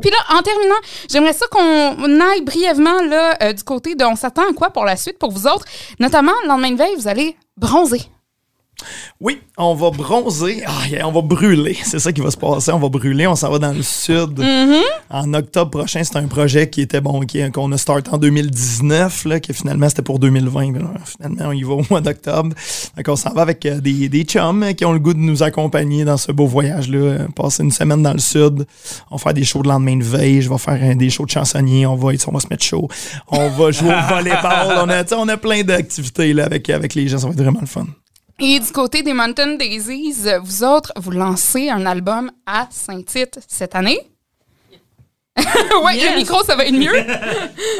Puis là, en terminant, j'aimerais ça qu'on aille brièvement là, euh, du côté de on s'attend à quoi pour la suite pour vous autres. Notamment, le lendemain de veille, vous allez bronzer. Oui, on va bronzer. Ah, yeah, on va brûler. C'est ça qui va se passer. On va brûler. On s'en va dans le sud. En octobre prochain, c'est un projet qui était bon, qu'on a starté en 2019, là, que finalement c'était pour 2020. mais là, finalement, on y va au mois d'octobre. Donc, on s'en va avec euh, des, des chums qui ont le goût de nous accompagner dans ce beau voyage-là. Passer une semaine dans le sud. On va faire des shows de lendemain de veille. Je vais faire euh, des shows de chansonniers. On va, on va se mettre chaud. On va jouer au volleyball. On a, on a plein d'activités là, avec, avec les gens. Ça va être vraiment le fun. Et du côté des Mountain Daisies, vous autres, vous lancez un album à Saint-Tite cette année? ouais, le micro, ça va être mieux.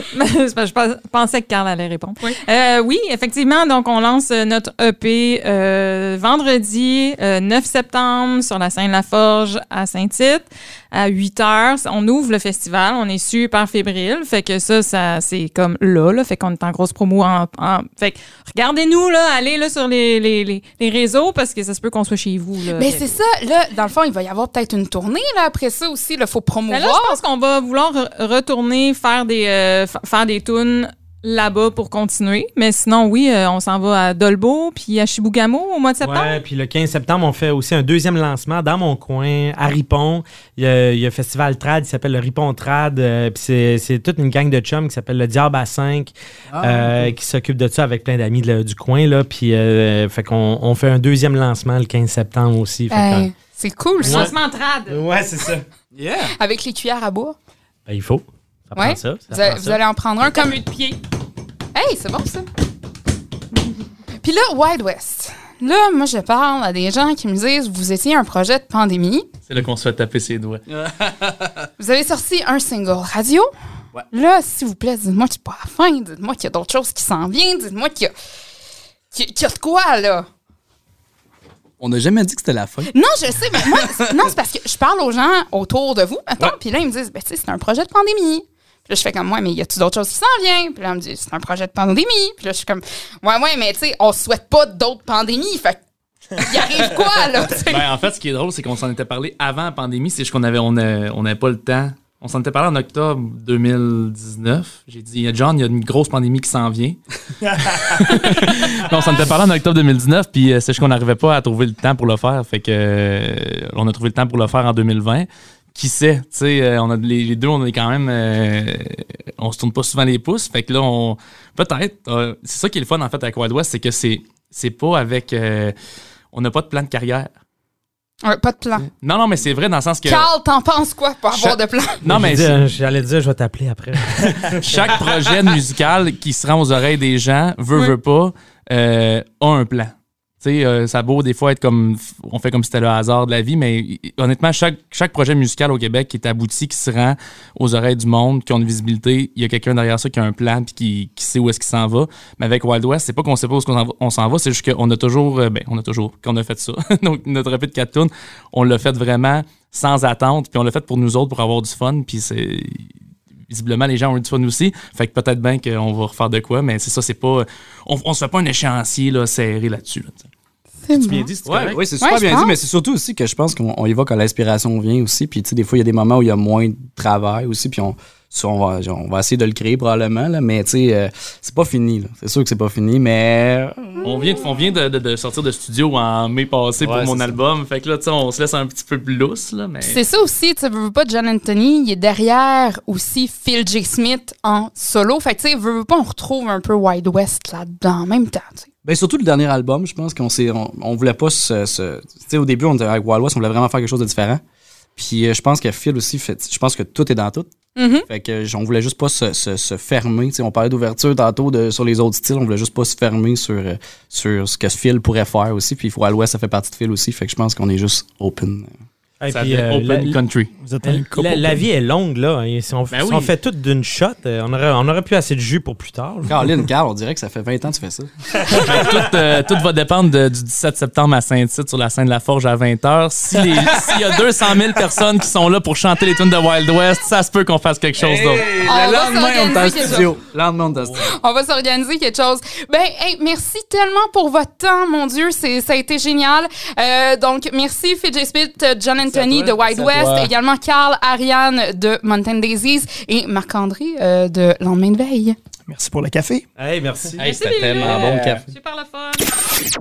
Je pens- pensais que Carl allait répondre. Euh, oui, effectivement. Donc, on lance euh, notre EP euh, vendredi euh, 9 septembre sur la scène La Forge à Saint-Tite à 8 heures. On ouvre le festival. On est super fébrile. Fait que ça, ça c'est comme là, là. Fait qu'on est en grosse promo. En, en- fait que regardez-nous, là. Allez là sur les, les, les, les réseaux parce que ça se peut qu'on soit chez vous. Là. Mais c'est ça, là, dans le fond, il va y avoir peut-être une tournée, là, après ça aussi, il faut promouvoir. là, je pense qu'on va vouloir re- retourner faire des, euh, fa- faire des tunes là-bas pour continuer. Mais sinon, oui, euh, on s'en va à Dolbeau puis à Chibougamau au mois de septembre. Ouais, puis le 15 septembre, on fait aussi un deuxième lancement dans mon coin, à Ripon. Il y a, il y a un festival trad, il s'appelle le Ripon Trad. euh, puis c'est, c'est toute une gang de chums qui s'appelle le Diable à 5, euh, qui s'occupe de ça avec plein d'amis de- du coin. Là, puis euh, fait qu'on on fait un deuxième lancement le 15 septembre aussi. Hey, c'est cool, ça. Lancement trad. ouais, c'est ça. Yeah. Avec les cuillères à bois. Ben, il faut. Ça Ouais. prend ça. ça Vous, allez- prend vous ça. allez en prendre un comme un de pied. Hey, c'est bon, ça. Puis là, Wild West. Là, moi, je parle à des gens qui me disent vous étiez un projet de pandémie. C'est là qu'on se fait taper ses doigts. Vous avez sorti un single radio. Ouais. Là, s'il vous plaît, dites-moi qu'il n'est pas à la fin. Dites-moi qu'il y a d'autres choses qui s'en viennent. Dites-moi qu'il y, a- qu'il y a- qu'il y a de quoi, là. On n'a jamais dit que c'était la fin. Non, je sais, mais moi, non, c'est parce que je parle aux gens autour de vous, mettons, puis là, ils me disent, ben, tu sais, c'est un projet de pandémie. Puis là, je fais comme, ouais, mais y a-tu d'autres choses qui s'en viennent? Puis là, on me dit, c'est un projet de pandémie. Puis là, je suis comme, ouais, ouais, mais tu sais, on souhaite pas d'autres pandémies. Fait il arrive quoi, là? Ben, en fait, ce qui est drôle, c'est qu'on s'en était parlé avant la pandémie. C'est juste qu'on avait, on a- on n'avait pas le temps. On s'en était parlé en octobre 2019. J'ai dit, John, il y a une grosse pandémie qui s'en vient. On s'en était parlé en octobre 2019, puis euh, c'est juste qu'on n'arrivait pas à trouver le temps pour le faire. Fait que euh, on a trouvé le temps pour le faire en 2020. Qui sait, tu sais, euh, on a les, les deux, on est quand même, euh, on se tourne pas souvent les pouces. Fait que là, on peut-être, euh, c'est ça qui est le fun en fait avec Wild West, c'est que c'est, c'est pas avec, euh, on n'a pas de plan de carrière. Ouais, pas de plan. Non, non, mais c'est vrai dans le sens que Carl, t'en penses quoi pour avoir de plan? non, mais J'allais dire, je vais t'appeler après. chaque projet musical qui se rend aux oreilles des gens, veut, veut pas, euh, a un plan. Euh, ça a beau des fois être comme. On fait comme si c'était le hasard de la vie, mais honnêtement, chaque, chaque projet musical au Québec qui est abouti, qui se rend aux oreilles du monde, qui ont une visibilité, il y a quelqu'un derrière ça qui a un plan puis qui, qui sait où est-ce qu'il s'en va. Mais avec Wild West, c'est pas qu'on sait pas où on s'en va, c'est juste qu'on a toujours. euh, ben, on a toujours. Qu'on a fait ça. Donc, notre EP de 4 tunes, on l'a fait vraiment sans attente, puis on l'a fait pour nous autres pour avoir du fun, puis c'est visiblement les gens ont eu du fun aussi. Fait que peut-être bien qu'on va refaire de quoi, mais c'est ça, c'est pas. On, on se fait pas un échéancier là, serré là-dessus. là. C'est Bien dit, c'est Ouais, oui, c'est super bien pense. dit, mais c'est surtout aussi que je pense qu'on on y va quand l'inspiration vient aussi. Puis, tu sais, des fois, il y a des moments où il y a moins de travail aussi, puis on, on, va, on va essayer de le créer probablement, là, mais tu sais, euh, c'est pas fini. C'est sûr que c'est pas fini, mais On vient, de, on vient de, de- de sortir de studio en mai passé pour mon ça. album. Fait que là, tu sais, on se laisse un petit peu plus lousse, là, mais. C'est ça aussi, tu sais, veux, veux pas, John Anthony, il est derrière aussi Phil J. Smith en solo. Fait que, tu sais, veux, veux pas, on retrouve un peu Wild West là-dedans en même temps. Ben surtout le dernier album, je pense qu'on s'est, on, on voulait pas se, se- tu sais au début on était avec Wild West, on voulait vraiment faire quelque chose de différent. Puis euh, je pense que Phil aussi fait, je pense que tout est dans tout. Mhm. Fait que on voulait juste pas se, se, se fermer, tu sais on parlait d'ouverture tantôt de, sur les autres styles, on voulait juste pas se fermer sur euh, sur ce que Phil pourrait faire aussi. Puis Wild West ça fait partie de Phil aussi, fait que je pense qu'on est juste open. Ça puis, fait euh, Open la- Country. Vous êtes la, vie est longue, là. Et si on, Ben si oui. on fait tout d'une shot, euh, on aurait, on aurait plus assez de jus pour plus tard. Caroline, Carl, on dirait que ça fait 20 ans que tu fais ça. Que tout, euh, tout va dépendre de- du 17 septembre à Saint-Tite sur la scène de la Forge à 20h. Si les- S'il y a 200 000 personnes qui sont là pour chanter les tunes de Wild West, ça se peut qu'on fasse quelque chose d'autre. On le va lendemain, on est en s'organiser quelque studio. On va s'organiser quelque chose. Ben, hey, merci tellement pour votre temps, mon Dieu, ça a été génial. Euh, donc, merci Phil J. Smith, euh, John Anthony de Wild West, également Carl Ariane de Mountain Daisies et Marc-André euh, de Lendemain de veille. Merci pour le café. Hey, merci. Hey, c'était tellement bon le café. Super le fun.